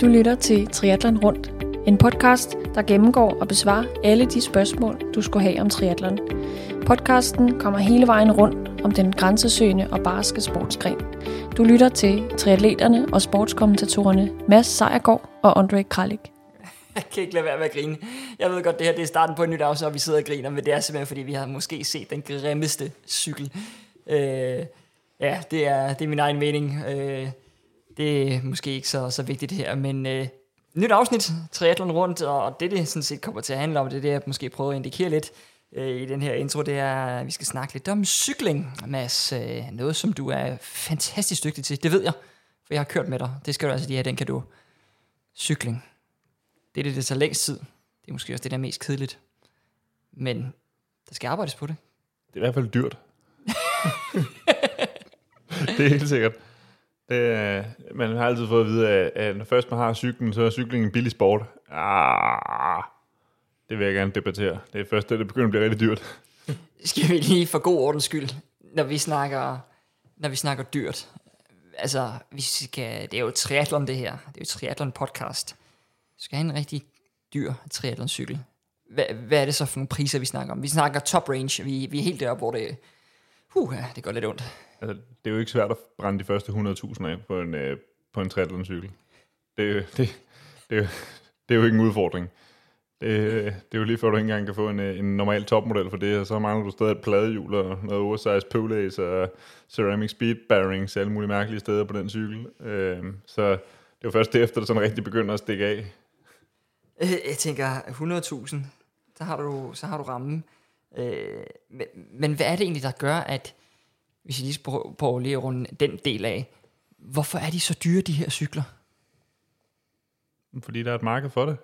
Du lytter til Triathlon Rundt, en podcast, der gennemgår og besvarer alle de spørgsmål, du skulle have om triathlon. Podcasten kommer hele vejen rundt om den grænsesøgende og barske sportsgren. Du lytter til triatleterne og sportskommentatorerne Mads Sejergaard og Andre Kralik. Jeg kan ikke lade være med at grine. Jeg ved godt, det her det er starten på et nyt afsnit, og vi sidder og griner, men det er simpelthen, fordi vi har måske set den grimmeste cykel. Øh, ja, det er, det er min egen mening. Øh, det er måske ikke så, så vigtigt her, men øh, nyt afsnit, triathlon rundt, og det, det sådan set kommer til at handle om, det er det, jeg måske prøver at indikere lidt øh, i den her intro, det er, at vi skal snakke lidt om cykling, Mads. Øh, noget, som du er fantastisk dygtig til, det ved jeg, for jeg har kørt med dig. Det skal du altså lige have, den kan du. Cykling. Det er det, der tager længst tid. Det er måske også det, der er mest kedeligt. Men der skal arbejdes på det. Det er i hvert fald dyrt. det er helt sikkert. Det, øh, man har altid fået at vide, at, når først man har cyklen, så er cykling en billig sport. Ah, det vil jeg gerne debattere. Det er først, det, det begynder at blive rigtig dyrt. Skal vi lige for god ordens skyld, når vi snakker, når vi snakker dyrt. Altså, vi skal, det er jo triathlon det her. Det er jo triathlon podcast. Vi skal have en rigtig dyr triathlon-cykel. Hvad, hvad er det så for nogle priser, vi snakker om? Vi snakker top range. Vi, vi er helt deroppe, hvor det, uh, det går lidt ondt. Altså, det er jo ikke svært at brænde de første 100.000 af på en, øh, på en triathlon-cykel. Det, det, det, er jo- det er jo ikke en udfordring. Det, det er jo lige før, du ikke engang kan få en, øh, en normal topmodel for det, og så mangler du stadig et pladehjul og noget oversized pølæs og ceramic speed bearings alle mulige mærkelige steder på den cykel. Øh, så det er jo først derefter, det sådan rigtig begynder at stikke af. Øh, jeg tænker 100.000, så har du, så har du rammen. Øh, men, men hvad er det egentlig, der gør, at, hvis jeg lige skal prøve, prøve lige at runde den del af, hvorfor er de så dyre, de her cykler? Fordi der er et marked for det.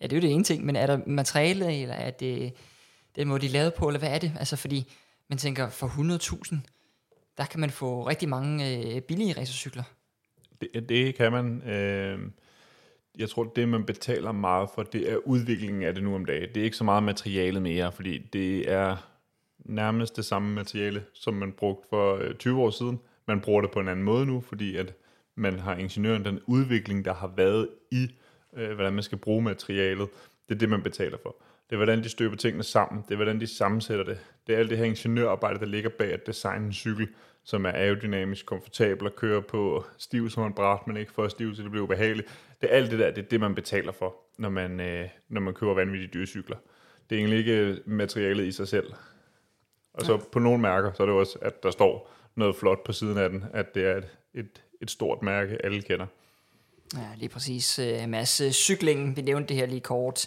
Ja, det er jo det ene ting, men er der materiale, eller er det den måde, de er lavet på, eller hvad er det? Altså, fordi man tænker, for 100.000, der kan man få rigtig mange øh, billige racercykler. Det, det kan man. Øh, jeg tror, det man betaler meget for, det er udviklingen af det nu om dagen. Det er ikke så meget materialet mere, fordi det er nærmest det samme materiale, som man brugte for øh, 20 år siden. Man bruger det på en anden måde nu, fordi at man har ingeniøren, den udvikling, der har været i, øh, hvordan man skal bruge materialet. Det er det, man betaler for. Det er, hvordan de støber tingene sammen. Det er, hvordan de sammensætter det. Det er alt det her ingeniørarbejde, der ligger bag at designe en cykel, som er aerodynamisk komfortabel at køre på stiv som en bræt, men ikke for stiv, så det bliver ubehageligt. Det er alt det der, det er det, man betaler for, når man, øh, når man køber vanvittige dyre cykler. Det er egentlig ikke øh, materialet i sig selv. Og så på nogle mærker, så er det også, at der står noget flot på siden af den, at det er et, et, et stort mærke, alle kender. Ja, lige præcis. Øh, Mads, øh, cyklingen, vi nævnte det her lige kort.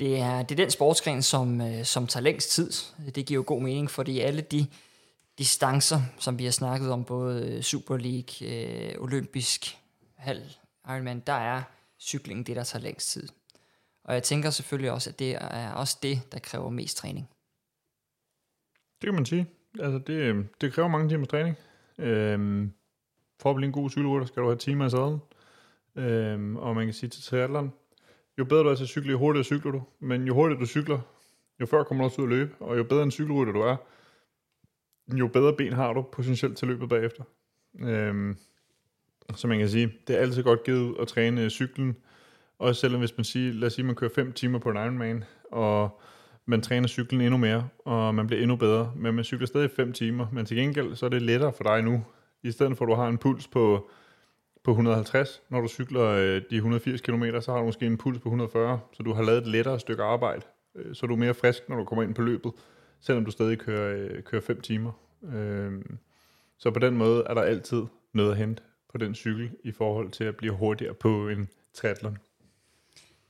Det er, det er den sportsgren, som, øh, som tager længst tid. Det giver jo god mening, fordi alle de distancer, som vi har snakket om, både Super League, øh, olympisk, halv Ironman, der er cyklingen det, der tager længst tid. Og jeg tænker selvfølgelig også, at det er også det, der kræver mest træning. Det kan man sige. Altså, det, øh, det kræver mange timers træning. Øhm, for at blive en god cykelrytter, skal du have timer i sadlen. Øhm, og man kan sige til triathlon, jo bedre du er til at cykle, jo hurtigere cykler du. Men jo hurtigere du cykler, jo før kommer du også ud at løbe. Og jo bedre en cykelrytter du er, jo bedre ben har du potentielt til løbet bagefter. Øhm, så man kan sige, det er altid godt givet at træne cyklen. Også selvom hvis man siger, lad os sige, man kører 5 timer på en Ironman, og man træner cyklen endnu mere, og man bliver endnu bedre, men man cykler stadig 5 timer, men til gengæld så er det lettere for dig nu, i stedet for at du har en puls på, på 150, når du cykler øh, de 180 km, så har du måske en puls på 140, så du har lavet et lettere stykke arbejde, øh, så er du mere frisk, når du kommer ind på løbet, selvom du stadig kører, øh, kører 5 timer. Øh, så på den måde er der altid noget at hente på den cykel, i forhold til at blive hurtigere på en triathlon.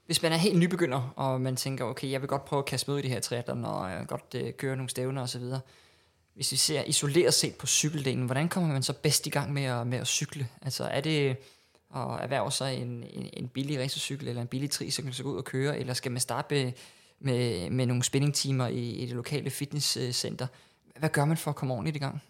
Hvis man er helt nybegynder, og man tænker, okay, jeg vil godt prøve at kaste med i det her triathlon, og jeg vil godt øh, køre nogle stævner osv., hvis vi ser isoleret set på cykeldelen, hvordan kommer man så bedst i gang med at, med at cykle? Altså er det at erhverve sig en, en, en billig racercykel, eller en billig tricykel, så gå ud og køre, eller skal man starte med, med, med nogle spinningtimer i, i det lokale fitnesscenter? Hvad gør man for at komme ordentligt i gang?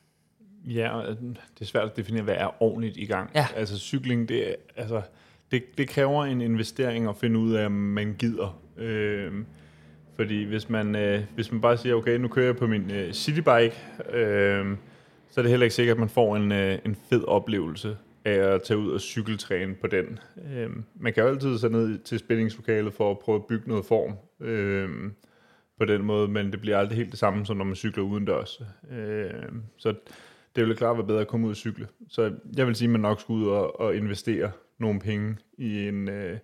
Ja, øh, det er svært at definere, hvad er ordentligt i gang. Ja. Altså cykling, det, er, altså, det, det kræver en investering at finde ud af, om man gider. Øh, fordi hvis man, øh, hvis man bare siger, okay, nu kører jeg på min øh, citybike, øh, så er det heller ikke sikkert, at man får en, øh, en fed oplevelse af at tage ud og cykeltræne på den. Øh, man kan jo altid sætte ned til spændingslokalet for at prøve at bygge noget form øh, på den måde, men det bliver aldrig helt det samme, som når man cykler udendørs. Øh, så det ville klart være bedre at komme ud og cykle. Så jeg vil sige, at man nok skulle ud og, og investere nogle penge i en, øh,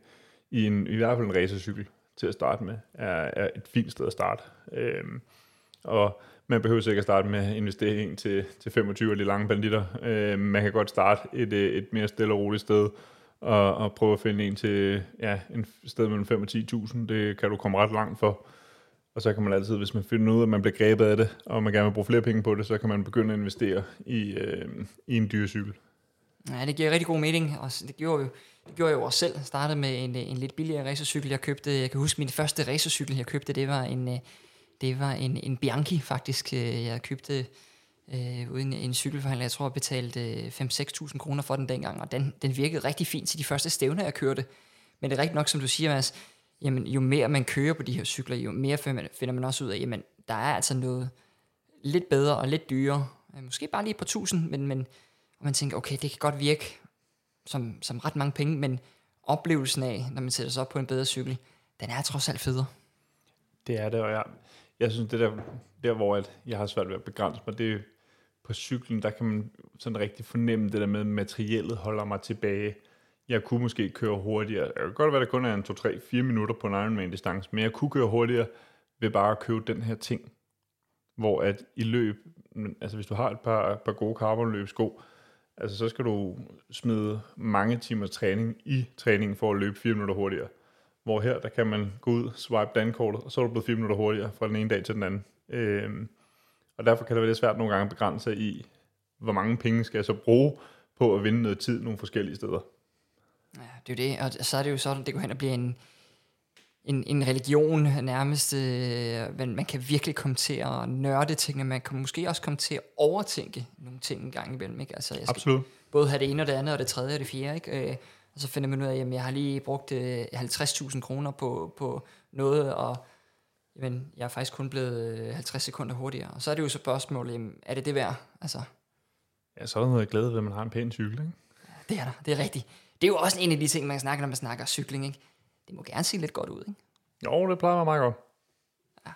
i en i hvert fald en racercykel til at starte med, er, er et fint sted at starte. Øh, og man behøver sikkert at starte med investering til, til 25 af de lange banditter. Øh, man kan godt starte et, øh, et mere stille og roligt sted, og, og prøve at finde en til ja, en sted mellem 5 og 10.000. Det kan du komme ret langt for. Og så kan man altid, hvis man finder ud af, at man bliver grebet af det, og man gerne vil bruge flere penge på det, så kan man begynde at investere i, øh, i en dyr cykel. Ja, det giver rigtig god mening, og det gjorde jo, det gjorde jeg jo også selv. Jeg startede med en, øh, en lidt billigere racercykel, jeg købte. Jeg kan huske, min første racercykel, jeg købte, det var en, øh, det var en, en Bianchi faktisk. Øh, jeg købte øh, uden en cykelforhandler. Jeg tror, jeg betalte 5-6.000 kroner for den dengang, og den, den virkede rigtig fint til de første stævner, jeg kørte. Men det er rigtigt nok, som du siger, Mads, jamen, jo mere man kører på de her cykler, jo mere finder man også ud af, jamen, der er altså noget lidt bedre og lidt dyrere. Måske bare lige et par tusind, men, men og man tænker, okay, det kan godt virke som, som ret mange penge, men oplevelsen af, når man sætter sig op på en bedre cykel, den er trods alt federe. Det er det, og jeg, jeg synes, det der, der hvor at jeg har svært ved at begrænse mig, det er på cyklen, der kan man sådan rigtig fornemme det der med, at materiellet holder mig tilbage. Jeg kunne måske køre hurtigere. Det kan godt være, at det kun er en 2-3-4 minutter på en Ironman-distance, men jeg kunne køre hurtigere ved bare at købe den her ting. Hvor at i løb, altså hvis du har et par, par gode carbonløbsko, altså så skal du smide mange timers træning i træningen for at løbe 4 minutter hurtigere. Hvor her, der kan man gå ud, swipe dankortet, og så er du blevet 4 minutter hurtigere fra den ene dag til den anden. Øhm, og derfor kan det være lidt svært nogle gange at begrænse i, hvor mange penge skal jeg så bruge på at vinde noget tid nogle forskellige steder. Ja, det er jo det, og så er det jo sådan, det går hen og bliver en, en, en religion nærmest. Øh, man, man kan virkelig komme til at nørde ting, man kan måske også komme til at overtænke nogle ting en gang imellem. Ikke? Altså, jeg skal Absolut. både have det ene og det andet, og det tredje og det fjerde. Ikke? Øh, og så finder man ud af, at jeg har lige brugt øh, 50.000 kroner på, på noget, og jamen, jeg er faktisk kun blevet 50 øh, sekunder hurtigere. Og så er det jo så spørgsmålet, jamen, er det det værd? Altså, ja, så er der noget glæde ved, at man har en pæn cykel, ikke? Det er der, det er rigtigt. Det er jo også en af de ting, man snakker, når man snakker cykling, ikke? Det må gerne se lidt godt ud, ikke? Jo, det plejer være meget godt. Ja.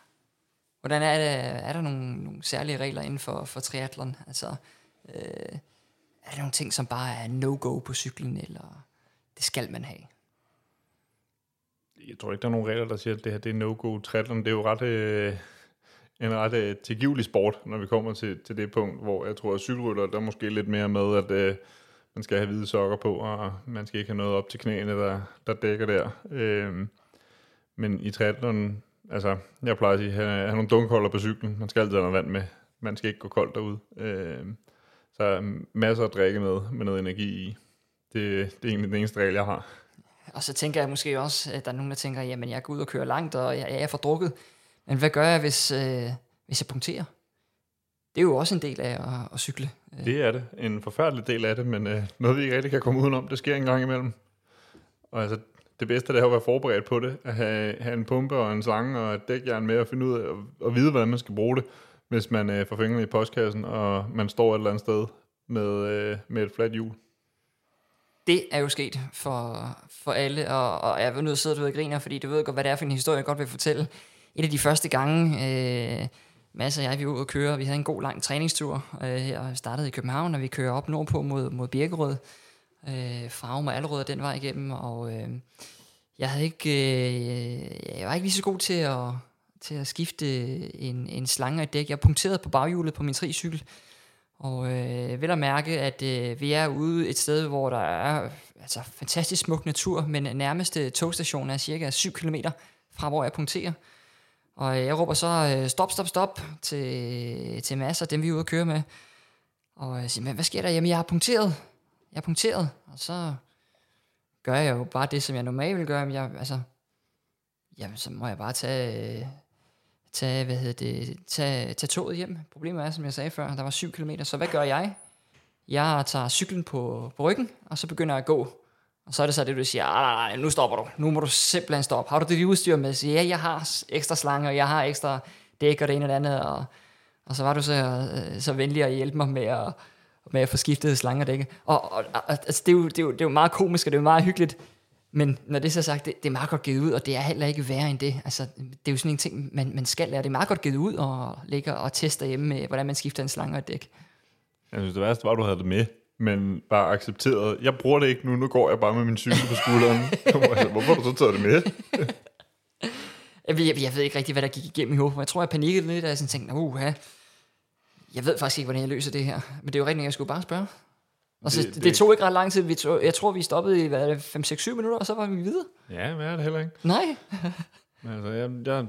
Hvordan er det, er der nogle, nogle særlige regler inden for, for triathlon? Altså, øh, er der nogle ting, som bare er no-go på cyklen, eller det skal man have. Jeg tror ikke, der er nogen regler, der siger, at det her det er no-go. Triathlon, det er jo ret, øh, en ret øh, tilgivelig sport, når vi kommer til, til det punkt, hvor jeg tror, at cykelrytter, der er måske lidt mere med, at øh, man skal have hvide sokker på, og man skal ikke have noget op til knæene, der, der dækker der. Øhm, men i triathlon, altså, jeg plejer at sige, have, have nogle dunkholder på cyklen. Man skal altid have noget vand med. Man skal ikke gå koldt derude. Øhm, så masser at drikke med, med noget energi i. Det, det er egentlig den eneste regel, jeg har. Og så tænker jeg måske også, at der er nogen, der tænker, jamen jeg går ud og kører langt, og jeg, jeg er for drukket. Men hvad gør jeg, hvis, øh, hvis jeg punkterer? Det er jo også en del af at, at cykle. Det er det. En forfærdelig del af det, men øh, noget vi ikke rigtig kan komme udenom. Det sker en gang imellem. Og altså, det bedste det er at være forberedt på det. At have, have en pumpe og en slange og et dækjern med at finde ud af at vide, hvordan man skal bruge det, hvis man øh, får fingrene i postkassen, og man står et eller andet sted med, øh, med et fladt hjul det er jo sket for, for alle, og, og jeg vil nødt til at sidde og griner, fordi du ved godt, hvad det er for en historie, jeg godt vil fortælle. Et af de første gange, øh, Mads og jeg, vi var ude og køre, vi havde en god lang træningstur øh, her, startede i København, og vi kører op nordpå mod, mod Birkerød, øh, Fragum og Allerød den vej igennem, og øh, jeg havde ikke, øh, jeg var ikke lige så god til at, til at skifte en, en slange og et dæk. Jeg punkterede på baghjulet på min tricykel, og øh, vil at mærke, at øh, vi er ude et sted, hvor der er altså, fantastisk smuk natur, men nærmeste togstation er cirka 7 km fra, hvor jeg punkterer. Og øh, jeg råber så, øh, stop, stop, stop, til, til masser af dem, vi er ude at køre med. Og jeg siger, men hvad sker der? Jamen, jeg har punkteret. Jeg har punkteret. Og så gør jeg jo bare det, som jeg normalt vil gøre. Men jeg, altså, jamen, så må jeg bare tage... Tage, hvad hedder det, tage, tage toget hjem. Problemet er, som jeg sagde før, der var 7 km. Så hvad gør jeg? Jeg tager cyklen på, på ryggen, og så begynder jeg at gå. Og så er det så det, du siger, ah, nej, nej, nu stopper du. Nu må du simpelthen stoppe. Har du det udstyr med? Så ja, jeg har ekstra slanger, jeg har ekstra dæk og det ene og det andet. Og, og så var du så, øh, så venlig at hjælpe mig med at, med at få skiftet slange Og, og, og altså, det, er jo, det, er jo, det er jo meget komisk, og det er jo meget hyggeligt, men når det er så sagt, det, det er meget godt givet ud, og det er heller ikke værre end det. Altså, det er jo sådan en ting, man, man skal lære. Det er meget godt givet ud og ligge og teste hjemme med, hvordan man skifter en slange og et dæk. Jeg synes, det værste var, at du havde det med, men bare accepteret. Jeg bruger det ikke nu, nu går jeg bare med min cykel på skulderen. altså, hvorfor har du så taget det med? jeg, jeg, ved ikke rigtig, hvad der gik igennem i hovedet. Jeg tror, jeg panikkede lidt, da jeg sådan tænkte, uh, jeg ved faktisk ikke, hvordan jeg løser det her. Men det er jo rigtigt, jeg skulle bare spørge. Og så, det, det, det tog ikke ret lang tid. Vi tog, jeg tror, vi stoppede i 5-6-7 minutter, og så var vi videre. Ja, men er det heller ikke. Nej. altså, jeg, jeg,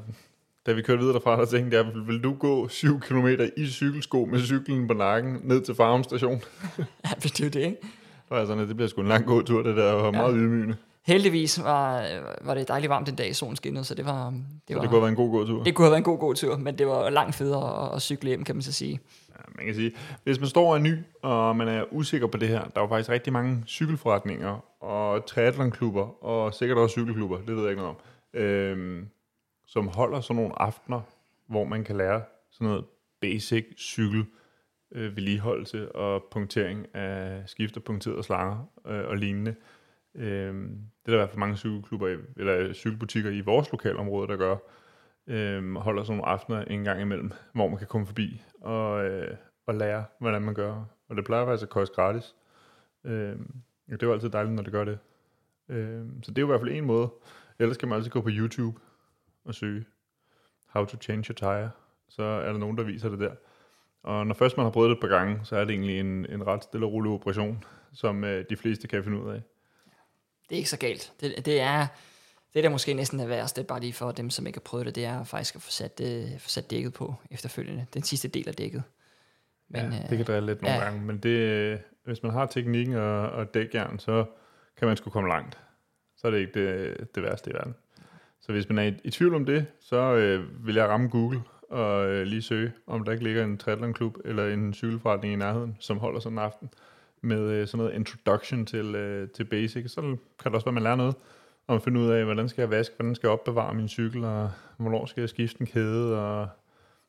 da vi kørte videre derfra, der tænkte jeg, vil du gå 7 km i cykelsko med cyklen på nakken ned til Farum station? ja, det er jo det, ikke? Det var sådan, at det bliver sgu en lang gåtur, det der, og ja. meget ydmygende. Heldigvis var, var det dejligt varmt den dag, solen skinnede, så det var... Det, så var, det kunne have været en god gåtur? Det kunne have været en god gåtur, men det var langt federe at, at cykle hjem, kan man så sige. Ja, man kan sige, hvis man står og er ny, og man er usikker på det her, der er faktisk rigtig mange cykelforretninger, og triathlonklubber, og sikkert også cykelklubber, det ved jeg ikke noget om, øhm, som holder sådan nogle aftener, hvor man kan lære sådan noget basic cykel øh, vedligeholdelse og punktering af skifter, punkterede slanger øh, og lignende. Øh, det er der i hvert fald mange cykelklubber, eller cykelbutikker i vores lokalområde, der gør. Øh, holder sådan nogle aftener en gang imellem, hvor man kan komme forbi og, øh, og lære, hvordan man gør. Og det plejer faktisk at koste gratis. Øh, det er jo altid dejligt, når det gør det. Øh, så det er jo i hvert fald en måde. Ellers kan man altid gå på YouTube og søge How to change your tire. Så er der nogen, der viser det der. Og når først man har prøvet det et par gange, så er det egentlig en, en ret stille og rolig operation, som øh, de fleste kan finde ud af. Det er ikke så galt. Det, det er det, der måske næsten er værst, bare lige for dem, som ikke har prøvet det, det er faktisk at få sat, øh, få sat dækket på efterfølgende. Den sidste del af dækket. Men, ja, det kan drille lidt nogle ja. gange, men det, hvis man har teknikken og, og dækjern, så kan man sgu komme langt. Så er det ikke det, det værste i verden. Så hvis man er i, i tvivl om det, så øh, vil jeg ramme Google og øh, lige søge, om der ikke ligger en triathlonklub eller en cykelforretning i nærheden, som holder sådan en aften med øh, sådan noget introduction til, øh, til basic. Så kan det også være, at man lærer noget om at finde ud af, hvordan skal jeg vaske, hvordan skal jeg opbevare min cykel, og hvornår skal jeg skifte en kæde, og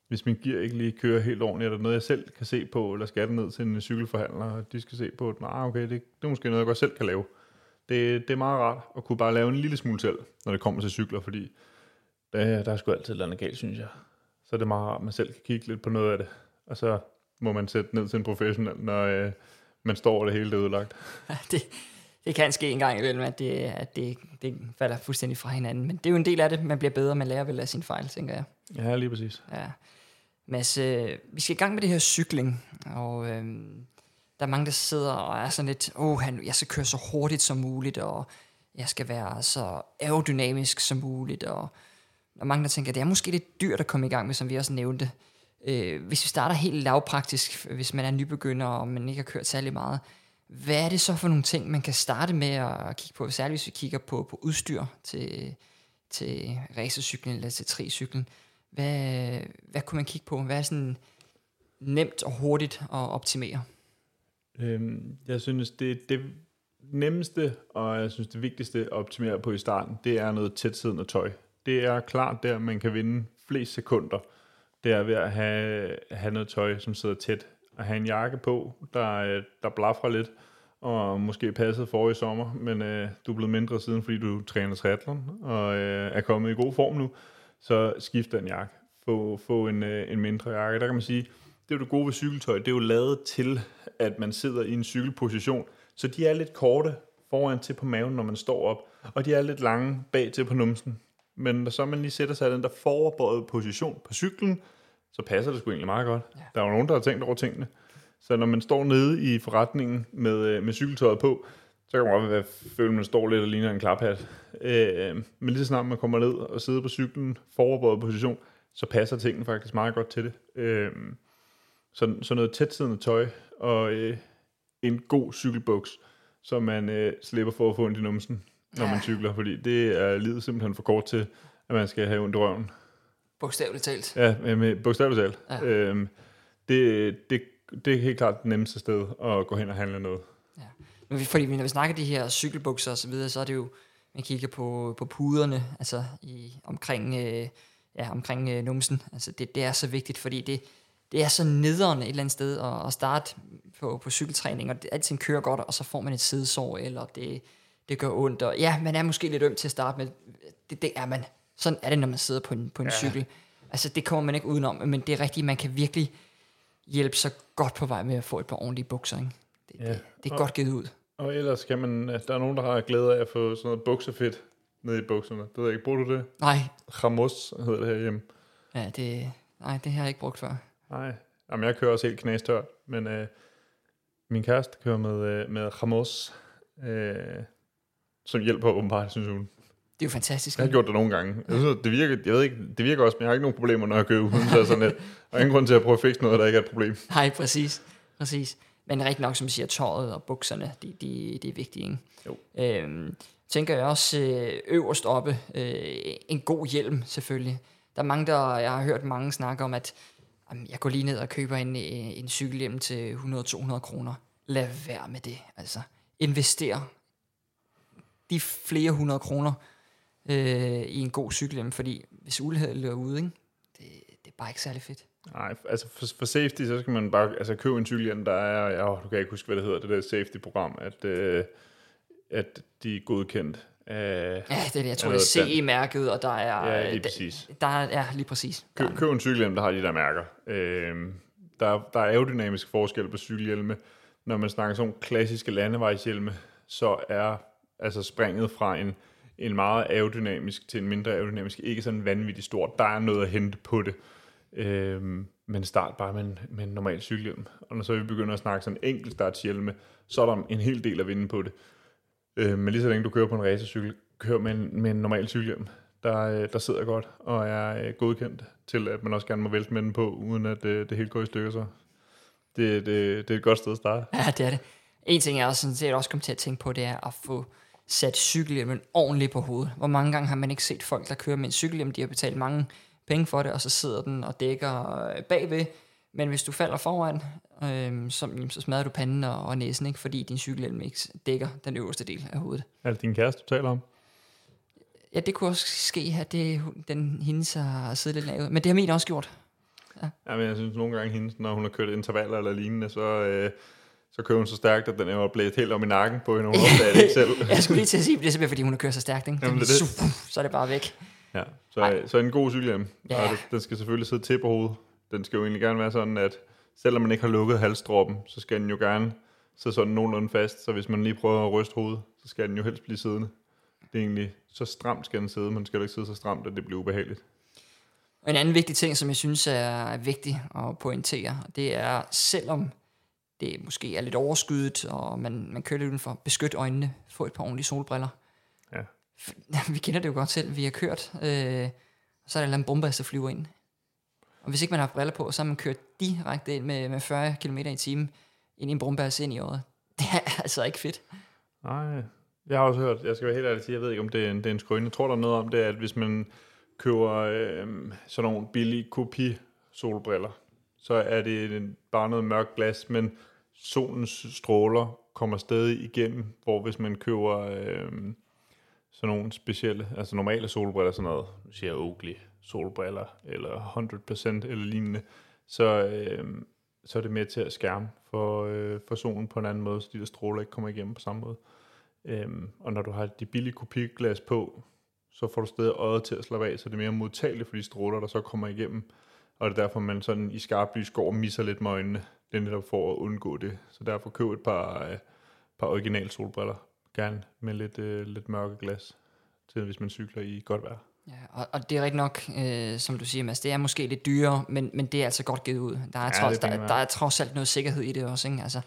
hvis min gear ikke lige kører helt ordentligt, er der noget, jeg selv kan se på, eller skal det ned til en cykelforhandler, og de skal se på, at nah, okay, det, det er måske noget, jeg godt selv kan lave. Det, det er meget rart at kunne bare lave en lille smule selv, når det kommer til cykler, fordi der, der er sgu altid noget galt, synes jeg. Så er det meget rart, at man selv kan kigge lidt på noget af det, og så må man sætte ned til en professionel, når øh, man står over det hele, er udlagt. det, det kan ske en gang imellem, at det, at det, det falder fuldstændig fra hinanden. Men det er jo en del af det. Man bliver bedre, man lærer vel af sin fejl, tænker jeg. Ja, lige præcis. Ja. Mads, øh, vi skal i gang med det her cykling, og øh, der er mange, der sidder og er sådan lidt, åh, oh, jeg skal køre så hurtigt som muligt, og jeg skal være så aerodynamisk som muligt, og der er mange, der tænker, det er måske lidt dyrt at komme i gang med, som vi også nævnte. Øh, hvis vi starter helt lavpraktisk, hvis man er nybegynder, og man ikke har kørt særlig meget, hvad er det så for nogle ting, man kan starte med at kigge på, særligt hvis vi kigger på, på udstyr til, til racercyklen eller til tricyklen? Hvad, hvad kunne man kigge på? Hvad er sådan nemt og hurtigt at optimere? Øhm, jeg synes, det, det nemmeste, og jeg synes, det vigtigste at optimere på i starten, det er noget tætsiddende tøj. Det er klart der, man kan vinde flest sekunder. Det er ved at have, have noget tøj, som sidder tæt. At have en jakke på, der, der blaffer lidt, og måske passet for i sommer, men øh, du er blevet mindre siden, fordi du træner triathlon, og øh, er kommet i god form nu, så skift den jakke. Få, få en, øh, en mindre jakke. Der kan man sige, det er jo det gode ved cykeltøj, det er jo lavet til, at man sidder i en cykelposition, så de er lidt korte foran til på maven, når man står op, og de er lidt lange bag til på numsen. Men når så man lige sætter sig i den der foroverbøjede position på cyklen, så passer det sgu egentlig meget godt. Ja. Der er jo nogen, der har tænkt over tingene. Så når man står nede i forretningen med, øh, med cykeltøjet på, så kan man godt føle, at man står lidt og ligner en klaphat. Øh, men lige så snart man kommer ned og sidder på cyklen, foroverbøjet position, så passer tingene faktisk meget godt til det. Øh, så, så noget tætsiddende tøj og øh, en god cykelbuks, så man øh, slipper for at få ondt i numsen, når ja. man cykler, fordi det er livet simpelthen for kort til, at man skal have ondt i røven. Bogstaveligt talt. Ja, med, med bogstaveligt talt. Ja. Øhm, det, det, det er helt klart det nemmeste sted at gå hen og handle noget. Ja. Fordi når vi snakker de her cykelbukser og så videre, så er det jo, man kigger på, på puderne, altså i, omkring, øh, ja, omkring øh, numsen. Altså det, det er så vigtigt, fordi det, det er så nederen et eller andet sted at, at starte på, på cykeltræning, og det, alting kører godt, og så får man et sidesår, eller det, det gør ondt, og ja, man er måske lidt øm til at starte med, det, det er man. Sådan er det, når man sidder på en, på en ja. cykel. Altså, det kommer man ikke udenom, men det er rigtigt, man kan virkelig hjælpe sig godt på vej med at få et par ordentlige bukser, ikke? Det, Ja. det, det er Og- godt givet ud. Og ellers kan man, der er nogen, der har glæde af at få sådan noget buksefedt ned i bukserne. Det ved jeg ikke, bruger du det? Nej, Ramos hedder det herhjemme. ja, det, nej, det har jeg ikke brugt før. Nej, Jamen, jeg kører også helt knastørt, men øh, min kæreste kører med, øh, med Ramos, øh, som hjælper åbenbart, synes hun. Det er jo fantastisk. Jeg har gjort det nogle gange. Jeg synes, det virker, jeg ved ikke, det virker også, men jeg har ikke nogen problemer, når jeg kører uden, så sådan lidt. Og ingen grund til at prøve at fikse noget, der ikke er et problem. Nej, præcis. præcis. Men rigtig nok, som siger, tøjet og bukserne, de, de, de er vigtige. Ikke? Jo. Øhm, tænker jeg også øh, øverst oppe, øh, en god hjelm selvfølgelig. Der er mange, der, jeg har hørt mange snakke om, at jamen, jeg går lige ned og køber en, øh, en cykelhjelm til 100-200 kroner. Lad være med det. Altså, invester de flere hundrede kroner øh, i en god cykelhjelm, fordi hvis uheldet løber ude, ikke? Det, det er bare ikke særlig fedt. Nej, altså for, for safety, så skal man bare altså købe en cykelhjelm, der er, ja, du kan ikke huske, hvad det hedder, det der safety-program, at, øh, at de er godkendt af... Ja, det er det. Jeg tror, det er CE-mærket, og der er... Ja, øh, lige der, præcis. der er, ja, lige præcis. Der, Køb, køb en cykelhjelm, der har de der mærker. Øh, der, der er aerodynamisk forskel på cykelhjelme. Når man snakker sådan klassiske landevejshjelme, så er altså springet fra en, en meget aerodynamisk til en mindre aerodynamisk ikke sådan vanvittigt stort. Der er noget at hente på det. Øh, men start bare med en, med en normal cykelhjelm. Og når så vi begynder at snakke sådan enkelt startshjelme, så er der en hel del at vinde på det. Øh, men lige så længe du kører på en racercykel, kører med en, med en normal cykelhjelm, der, øh, der sidder godt og er øh, godkendt til, at man også gerne må vælte med den på, uden at det, det hele går i stykker så. Det, det, det er et godt sted at starte. ja, det er det. En ting, jeg også, sådan set også kom til at tænke på, det er at få sat cykelhjelmen ordentligt på hovedet. Hvor mange gange har man ikke set folk, der kører med en cykelhjelm, de har betalt mange penge for det, og så sidder den og dækker bagved. Men hvis du falder foran, øh, så, jamen, så smadrer du panden og, og næsen, ikke? fordi din cykelhjelm ikke dækker den øverste del af hovedet. Er det din kæreste, du taler om? Ja, det kunne også ske, at det, den, hendes har siddet lidt lavt. Men det har min også gjort. Ja, men jeg synes nogle gange, hende, når hun har kørt intervaller eller lignende, så, øh, så kører hun så stærkt, at den er blæst helt om i nakken på hende. Hun opdager det ikke selv. jeg skulle lige til at sige, at det er simpelthen, fordi hun har kørt så stærkt. Ikke? Jamen, det er det. super, så er det bare væk. Ja, så, Ej. så en god cykelhjelm. Ja. Og det, den skal selvfølgelig sidde til på hovedet. Den skal jo egentlig gerne være sådan, at selvom man ikke har lukket halsdroppen, så skal den jo gerne sidde sådan nogenlunde fast. Så hvis man lige prøver at ryste hovedet, så skal den jo helst blive siddende. Det er egentlig så stramt skal den sidde, man skal jo ikke sidde så stramt, at det bliver ubehageligt. En anden vigtig ting, som jeg synes er vigtig at pointere, det er, selvom det måske er lidt overskydet, og man, man kører lidt udenfor, beskyt øjnene, få et par ordentlige solbriller. Ja. For- Vi kender det jo godt selv, vi har kørt, øh, så er der en eller anden bombe, der flyver ind. Og hvis ikke man har briller på, så har man kørt direkte ind med, med 40 km i timen ind i en brumbærs ind i året. Det er altså ikke fedt. Nej, jeg har også hørt, jeg skal være helt ærlig sige, jeg ved ikke, om det er en, det er en skrøn. Jeg tror, der er noget om det, at hvis man køber øh, sådan nogle billige kopi solbriller, så er det en, bare noget mørkt glas, men solens stråler kommer stadig igennem, hvor hvis man køber øh, sådan nogle specielle, altså normale solbriller, sådan noget, nu siger jeg Oakley solbriller, eller 100% eller lignende, så, øh, så er det med til at skærme for, øh, for solen på en anden måde, så de der stråler ikke kommer igennem på samme måde. Øhm, og når du har de billige kopiglas på, så får du stadig øjet til at slappe af, så det er mere modtageligt for de stråler, der så kommer igennem. Og det er derfor, man sådan i skarp lys går og misser lidt med øjnene. Det er netop for at undgå det. Så derfor køb et par, øh, par original solbriller. Gerne med lidt, øh, lidt mørke glas, til hvis man cykler i godt vejr. Ja, og, og det er rigtig nok, øh, som du siger, Mads, det er måske lidt dyrere, men, men det er altså godt givet ud. Der er, Ja, trods, er der, der er trods alt noget sikkerhed i det også, ikke? Altså,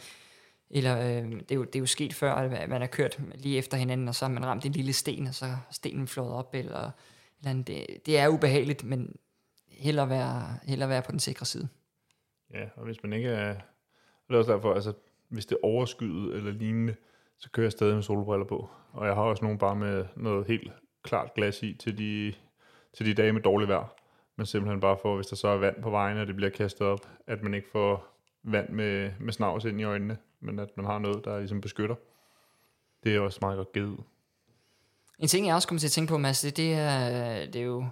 eller øh, det, er jo, det er jo sket før, at man har kørt lige efter hinanden, og så har man ramt en lille sten, og så er stenen flået op, eller, eller andet. Det, det er ubehageligt, men hellere være, hellere være på den sikre side. Ja, og hvis man ikke er... Det er også derfor, altså, hvis det er overskyet eller lignende, så kører jeg stadig med solbriller på. Og jeg har også nogle bare med noget helt klart glas i til de, til de dage med dårligt vejr. Men simpelthen bare for, hvis der så er vand på vejen, og det bliver kastet op, at man ikke får vand med, med snavs ind i øjnene, men at man har noget, der ligesom beskytter. Det er også meget godt givet. En ting, jeg også kommer til at tænke på, Mads, det, det, er, det, er, jo,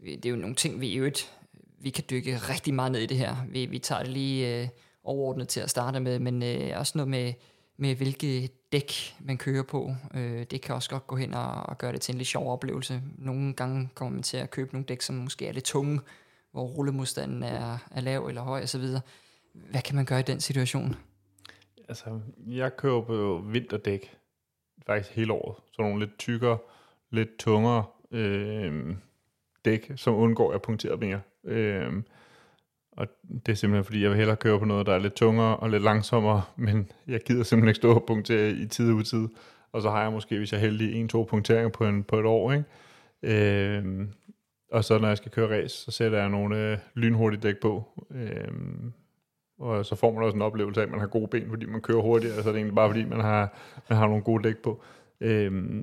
det er jo nogle ting, vi i øvrigt vi kan dykke rigtig meget ned i det her. Vi, vi tager det lige øh, overordnet til at starte med, men øh, også noget med, med hvilke dæk man kører på. Øh, det kan også godt gå hen og, og gøre det til en lidt sjov oplevelse. Nogle gange kommer man til at købe nogle dæk, som måske er lidt tunge, hvor rullemodstanden er, er lav eller høj osv. Hvad kan man gøre i den situation? Altså, jeg kører på vinterdæk faktisk hele året. Så nogle lidt tykkere, lidt tungere øh, dæk, som undgår at punktere mere. Øh, og det er simpelthen fordi, jeg vil hellere køre på noget, der er lidt tungere og lidt langsommere, men jeg gider simpelthen ikke stå og punktere i tid og utid. Og så har jeg måske, hvis jeg er heldig, en-to punkteringer på, en, på et år. Ikke? Øh, og så når jeg skal køre race, så sætter jeg nogle øh, lynhurtige dæk på. Øh, og så får man også en oplevelse af, at man har gode ben, fordi man kører hurtigt, altså det er egentlig bare fordi, man har, man har nogle gode dæk på. Øh,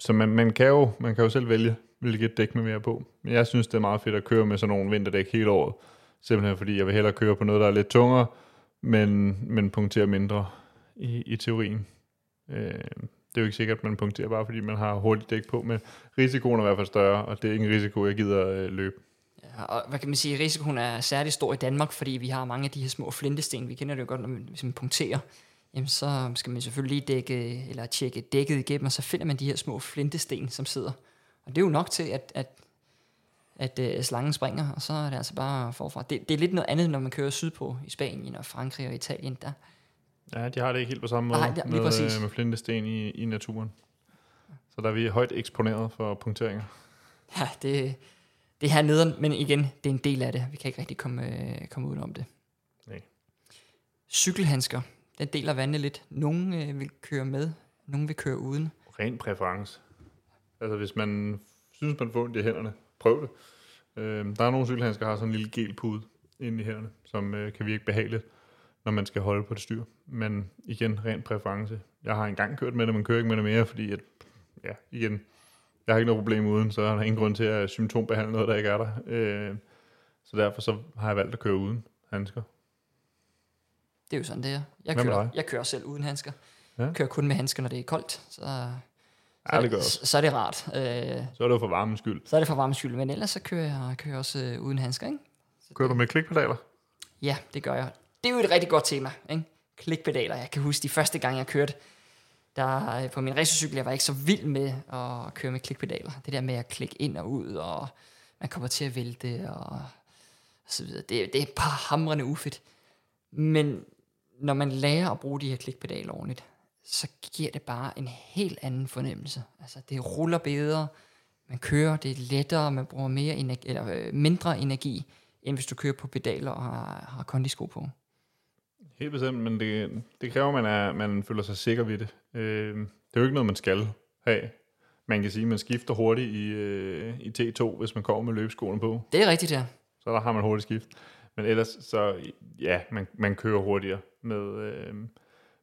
så man, man, kan jo, man kan jo selv vælge, hvilket dæk man vil have på. Men jeg synes, det er meget fedt at køre med sådan nogle vinterdæk hele året. Simpelthen fordi, jeg vil hellere køre på noget, der er lidt tungere, men, men punkterer mindre i, i teorien. Øh, det er jo ikke sikkert, at man punkterer bare fordi man har hurtigt dæk på, men risikoen er i hvert fald større, og det er ikke en risiko, jeg gider øh, løbe. Ja, og hvad kan man sige, risikoen er særlig stor i Danmark, fordi vi har mange af de her små flintesten. Vi kender det jo godt, når man, hvis man punkterer, jamen så skal man selvfølgelig lige dække, eller tjekke dækket igennem, og så finder man de her små flintesten, som sidder. Og det er jo nok til, at, at, at uh, slangen springer, og så er det altså bare forfra. Det, det er lidt noget andet, når man kører sydpå i Spanien og Frankrig og Italien. Der. Ja, de har det ikke helt på samme måde Nej, lige med, præcis. med flintesten i, i naturen. Så der er vi højt eksponeret for punkteringer. Ja, det, det er her nederen, men igen, det er en del af det. Vi kan ikke rigtig komme, øh, komme ud om det. Nej. Cykelhandsker, den deler vandene lidt. Nogle øh, vil køre med, nogle vil køre uden. Ren præference. Altså hvis man synes, man får ondt i hænderne, prøv det. Øh, der er nogle cykelhandsker, der har sådan en lille gelpude inde i hænderne, som øh, kan virke behageligt, når man skal holde på det styr. Men igen, ren præference. Jeg har engang kørt med det, men kører ikke med det mere, fordi at, ja, igen, jeg har ikke noget problem uden, så er der ingen grund til at symptombehandle noget, der ikke er der. Øh, så derfor så har jeg valgt at køre uden handsker. Det er jo sådan, det er. Jeg kører, jeg kører selv uden handsker. Ja. Kører kun med handsker, når det er koldt. Så, så, Ja, det gør så, så er det rart. Øh, Så er det for varmens skyld. så er det for varme skyld. Men ellers så kører jeg kører også øh, uden handsker, ikke? Kører du med klikpedaler? Ja, det gør jeg. Det er jo et rigtig godt tema, ikke? Klikpedaler. Jeg kan huske de første gange, jeg kørte der øh, på min racercykel, jeg var ikke så vild med at køre med klikpedaler. Det der med at klikke ind og ud, og man kommer til at vælte, og, og så videre. Det, det er bare hamrende ufedt. Men når man lærer at bruge de her klikpedaler ordentligt, så giver det bare en helt anden fornemmelse. Altså, det ruller bedre, man kører, det er lettere, man bruger mere energi, eller øh, mindre energi, end hvis du kører på pedaler og har, har kondisko på. Helt bestemt, men det, det kræver, at man, er, man føler sig sikker ved det. Øh, det er jo ikke noget, man skal have. Man kan sige, at man skifter hurtigt i, øh, i T2, hvis man kommer med løbeskoene på. Det er rigtigt, ja. Så der har man hurtigt skift. Men ellers, så ja, man, man kører hurtigere med, øh,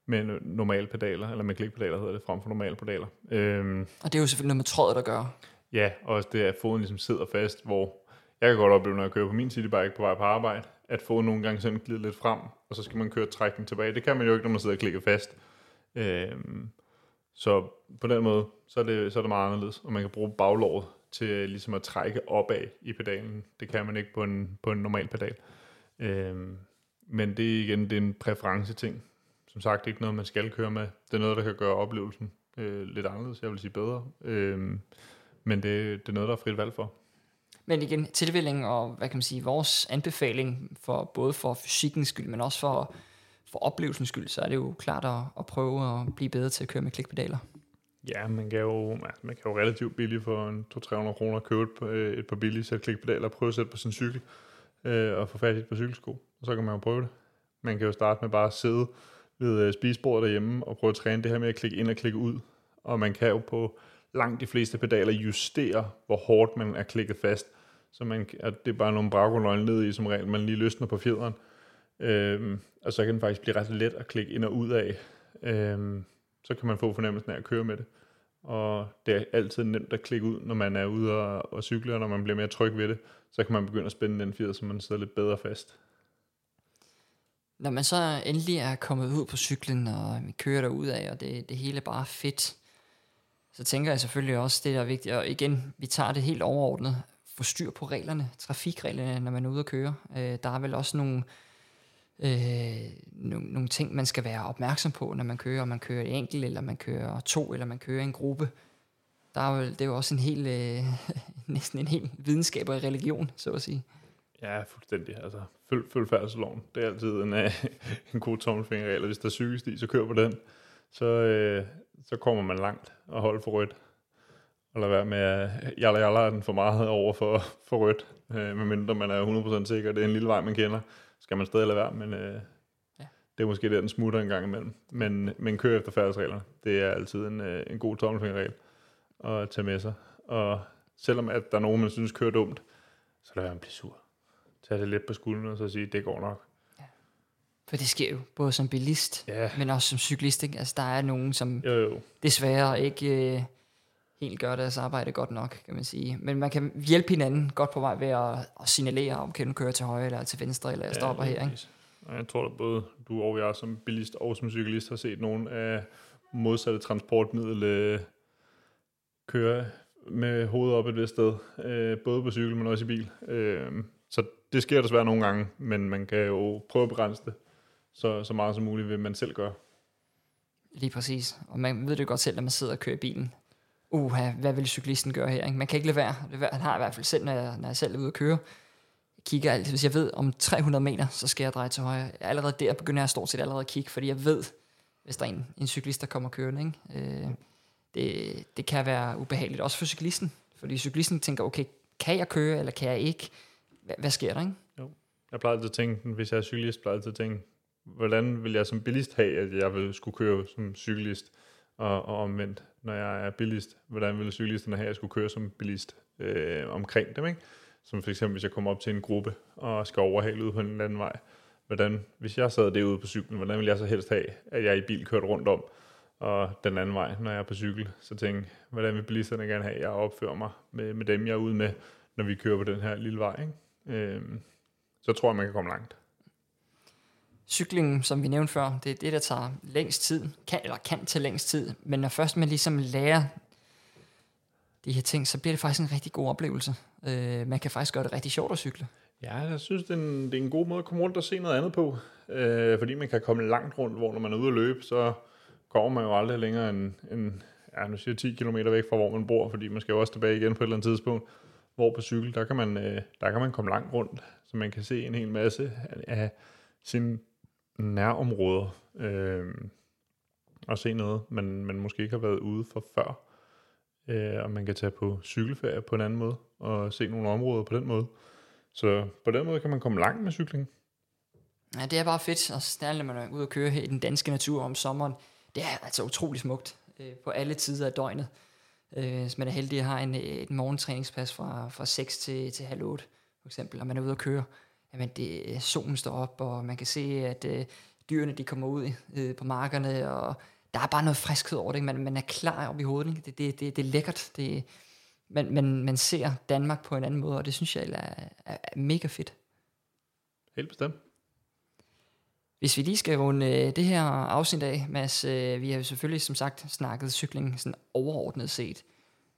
med normale pedaler, eller med klikpedaler hedder det, frem for normale pedaler. Øh, Og det er jo selvfølgelig noget med trådet at gøre. Ja, og også det, at foden ligesom sidder fast, hvor jeg kan godt opleve, når jeg kører på min citybike på vej på arbejde, at foden nogle gange sådan glider lidt frem, og så skal man køre trækken tilbage. Det kan man jo ikke, når man sidder og klikker fast. Øhm, så på den måde, så er, det, så er det meget anderledes, og man kan bruge baglåret til ligesom at trække opad i pedalen. Det kan man ikke på en, på en normal pedal. Øhm, men det er igen det er en præference ting. Som sagt, ikke noget, man skal køre med. Det er noget, der kan gøre oplevelsen øh, lidt anderledes, jeg vil sige bedre. Øhm, men det, det er noget, der er frit valg for. Men igen, tilvælling og, hvad kan man sige, vores anbefaling, for både for fysikkens skyld, men også for, for oplevelsens skyld, så er det jo klart at, at prøve at blive bedre til at køre med klikpedaler. Ja, man kan jo, altså, man kan jo relativt billigt for en 200-300 kroner købe et, par- øh, et par billige sæt klikpedaler og prøve at sætte på sin cykel øh, og få fat i et par cykelsko. Og så kan man jo prøve det. Man kan jo starte med bare at sidde ved øh, spisebordet derhjemme og prøve at træne det her med at klikke ind og klikke ud. Og man kan jo på langt de fleste pedaler justere, hvor hårdt man er klikket fast. Så man, at det er bare nogle brakoløgne ned i, som regel man lige løsner på fjederen. Øhm, og så kan den faktisk blive ret let at klikke ind og ud af. Øhm, så kan man få fornemmelsen af at køre med det. Og det er altid nemt at klikke ud, når man er ude og, og cykle, og når man bliver mere tryg ved det, så kan man begynde at spænde den fjeder, så man sidder lidt bedre fast. Når man så endelig er kommet ud på cyklen, og vi kører derud af, og det, det hele bare er fedt, så tænker jeg selvfølgelig også, det der er vigtigt, og igen, vi tager det helt overordnet. få styr på reglerne, trafikreglerne, når man er ude at køre. Øh, der er vel også nogle, øh, nogle, nogle ting, man skal være opmærksom på, når man kører, om man kører enkelt, eller man kører to, eller man kører en gruppe. Der er jo, det er jo også en hel, øh, næsten en hel videnskab og religion, så at sige. Ja, fuldstændig. Altså, følg, følg færdselsloven. Det er altid en, uh, en god tommelfingerregel. Hvis der er cykelsti, så kør på den. Så, uh, så kommer man langt og holder for rødt. Og lad være med at jalla jalla den for meget over for, for rødt. Uh, medmindre man er 100% sikker, det er en lille vej, man kender. Skal man stadig lade være, men uh, ja. det er måske der, den smutter en gang imellem. Men, men kør efter færdselsreglerne. Det er altid en, uh, en god tommelfingerregel at tage med sig. Og selvom at der er nogen, man synes kører dumt, så lad være med at blive sur tage det lidt på skulderen og så sige, det går nok. Ja. For det sker jo, både som bilist, ja. men også som cyklist. Ikke? Altså, der er nogen, som jo, jo. desværre ikke øh, helt gør deres arbejde godt nok, kan man sige. Men man kan hjælpe hinanden godt på vej ved at, at signalere, om kan du køre til højre eller til venstre, eller jeg ja, stopper her. Ikke? Jeg tror, at både du og jeg som bilist og som cyklist har set nogle af modsatte transportmiddel øh, køre med hovedet op et vist sted, øh, både på cykel, men også i bil. Øh, så det sker desværre nogle gange, men man kan jo prøve at begrænse det så, så meget som muligt, vil man selv gøre. Lige præcis. Og man ved det godt selv, når man sidder og kører i bilen. Uha, hvad vil cyklisten gøre her? Ikke? Man kan ikke lade være. Han har i hvert fald selv, når jeg, når jeg selv er ude at køre. Jeg kigger altid, hvis jeg ved, om 300 meter, så skal jeg dreje til højre. Allerede der begynder jeg stort set allerede at kigge, fordi jeg ved, hvis der er en, en cyklist, der kommer kørende. Ikke? Øh, det, det kan være ubehageligt, også for cyklisten. Fordi cyklisten tænker, okay, kan jeg køre, eller kan jeg ikke? Hvad, hvad sker der, ikke? Jo. Jeg plejer altid at tænke, hvis jeg er cyklist, plejer altid at tænke, hvordan vil jeg som bilist have, at jeg vil skulle køre som cyklist, og, og omvendt, når jeg er bilist, hvordan vil cyklisterne have, at jeg skulle køre som bilist øh, omkring dem, ikke? Som for eksempel, hvis jeg kommer op til en gruppe, og skal overhale ud på en anden vej, hvordan, hvis jeg sad derude på cyklen, hvordan vil jeg så helst have, at jeg i bil kørte rundt om, og den anden vej, når jeg er på cykel. Så tænk, hvordan vil bilisterne gerne have, at jeg opfører mig med, med dem, jeg er ude med, når vi kører på den her lille vej. Ikke? Øh, så tror jeg, man kan komme langt. Cyklingen, som vi nævnte før, det er det, der tager længst tid, kan, eller kan tage længst tid, men når først man ligesom lærer de her ting, så bliver det faktisk en rigtig god oplevelse. Øh, man kan faktisk gøre det rigtig sjovt at cykle. Ja, jeg synes, det er en, det er en god måde at komme rundt og se noget andet på, øh, fordi man kan komme langt rundt, hvor når man er ude at løbe, så går man jo aldrig længere end, end ja, nu siger 10 km væk fra, hvor man bor, fordi man skal jo også tilbage igen på et eller andet tidspunkt. Hvor på cykel, der kan man, øh, der kan man komme langt rundt, så man kan se en hel masse af sine nærområder, øh, og se noget, man, man måske ikke har været ude for før. Øh, og man kan tage på cykelferie på en anden måde, og se nogle områder på den måde. Så på den måde kan man komme langt med cykling. Ja, det er bare fedt, og særligt når man er ude og køre her i den danske natur om sommeren. Det er altså utrolig smukt øh, på alle tider af døgnet. Øh, hvis man er heldig at har en, øh, et morgentræningspas fra, fra 6 til, til halv 8, for eksempel, og man er ude at køre, jamen det, øh, solen står op, og man kan se, at øh, dyrene de kommer ud øh, på markerne, og der er bare noget friskhed over det. Man, man er klar op i hovedet. Ikke? Det, det, det, det er lækkert. Det, man, man, man ser Danmark på en anden måde, og det synes jeg er, er, er mega fedt. Helt bestemt. Hvis vi lige skal runde øh, det her afsnit af, Mads, øh, vi har jo selvfølgelig som sagt snakket cykling sådan overordnet set.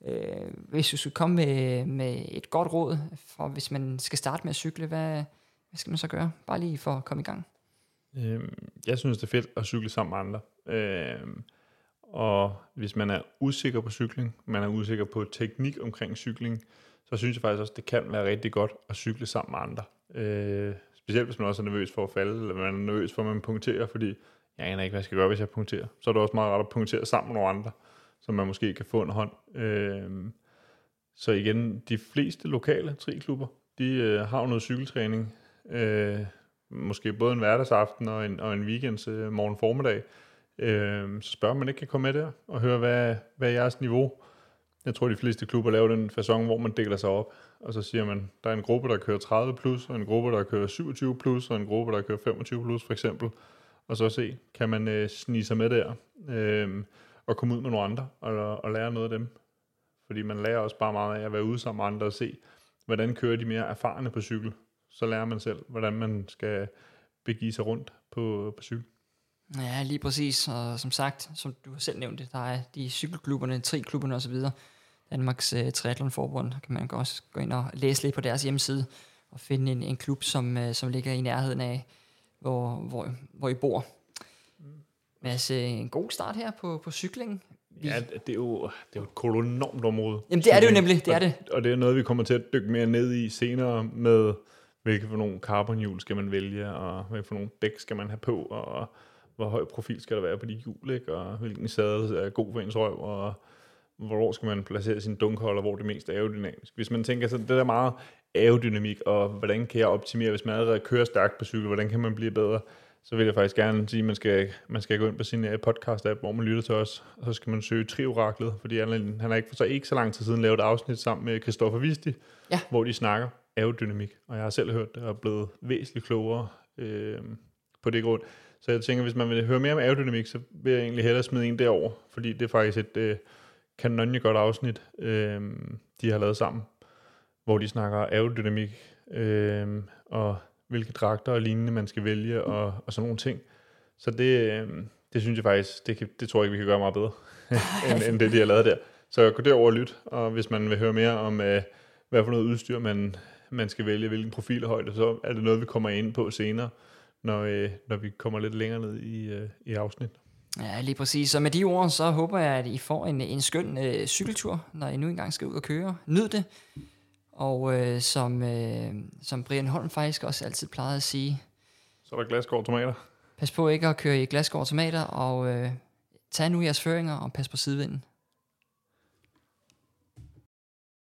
Øh, hvis du skulle komme med, med et godt råd, for hvis man skal starte med at cykle, hvad, hvad skal man så gøre? Bare lige for at komme i gang. Øhm, jeg synes, det er fedt at cykle sammen med andre. Øhm, og hvis man er usikker på cykling, man er usikker på teknik omkring cykling, så synes jeg faktisk også, det kan være rigtig godt at cykle sammen med andre. Øh, Specielt hvis man også er nervøs for at falde, eller man er nervøs for, at man punkterer, fordi jeg aner ikke, hvad jeg skal gøre, hvis jeg punkterer. Så er det også meget rart at punktere sammen med nogle andre, som man måske kan få en hånd. Øh, så igen, de fleste lokale triklubber, de øh, har jo noget cykeltræning. Øh, måske både en hverdagsaften og en, og en weekends øh, morgen formiddag. Øh, så spørger man ikke kan komme med der og høre, hvad, hvad er jeres niveau jeg tror, de fleste klubber laver den fasong, hvor man deler sig op, og så siger man, der er en gruppe, der kører 30 plus, og en gruppe, der kører 27 plus, og en gruppe, der kører 25 plus, for eksempel. Og så se, kan man øh, snige sig med der, øh, og komme ud med nogle andre, og, og lære noget af dem. Fordi man lærer også bare meget af at være ude sammen med andre og se, hvordan kører de mere erfarne på cykel. Så lærer man selv, hvordan man skal begive sig rundt på, på cykel. Ja, lige præcis. Og som sagt, som du selv nævnte, der er de cykelklubberne, triklubberne osv., Danmarks uh, Triathlonforbund. Kan man også gå ind og læse lidt på deres hjemmeside og finde en, en klub, som, uh, som ligger i nærheden af, hvor, hvor, hvor I bor. Mads, en god start her på, på cyklingen. Ja, det er jo, det er jo et kolonormt område. Jamen det er det jo nemlig, det er det. Og, og det er noget, vi kommer til at dykke mere ned i senere med, hvilke for nogle carbonhjul skal man vælge, og hvilke for nogle dæk skal man have på, og hvor høj profil skal der være på de hjul, ikke? og hvilken sadel er god for ens røv, og hvor skal man placere sin dunkholder, hvor det mest er aerodynamisk. Hvis man tænker sådan, det der meget aerodynamik, og hvordan kan jeg optimere, hvis man allerede kører stærkt på cykel, hvordan kan man blive bedre, så vil jeg faktisk gerne sige, at man skal, man skal gå ind på sin øh, podcast-app, hvor man lytter til os, og så skal man søge Trioraklet, fordi han, han har ikke for så ikke så lang tid siden lavet et afsnit sammen med Christoffer Visti, ja. hvor de snakker aerodynamik, og jeg har selv hørt det og er blevet væsentligt klogere øh, på det grund. Så jeg tænker, hvis man vil høre mere om aerodynamik, så vil jeg egentlig hellere smide en derover, fordi det er faktisk et øh, kanonje godt afsnit, øh, de har lavet sammen, hvor de snakker aerodynamik øh, og hvilke dragter og lignende man skal vælge og, og sådan nogle ting. Så det, øh, det synes jeg faktisk, det, kan, det tror jeg ikke, vi kan gøre meget bedre, end, end det, de har lavet der. Så gå derover og lyt, og hvis man vil høre mere om, øh, hvad for noget udstyr man, man skal vælge, hvilken profilhøjde, så er det noget, vi kommer ind på senere, når, øh, når vi kommer lidt længere ned i, øh, i afsnit. Ja, lige præcis. Så med de ord, så håber jeg, at I får en, en skøn øh, cykeltur, når I nu engang skal ud og køre. Nyd det. Og øh, som, øh, som Brian Holm faktisk også altid plejede at sige... Så er der glasgård tomater. Pas på ikke at køre i glasgård tomater, og øh, tag nu jeres føringer og pas på sidevinden.